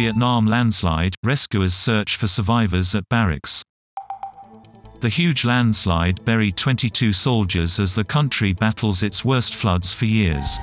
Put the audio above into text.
Vietnam landslide, rescuers search for survivors at barracks. The huge landslide buried 22 soldiers as the country battles its worst floods for years.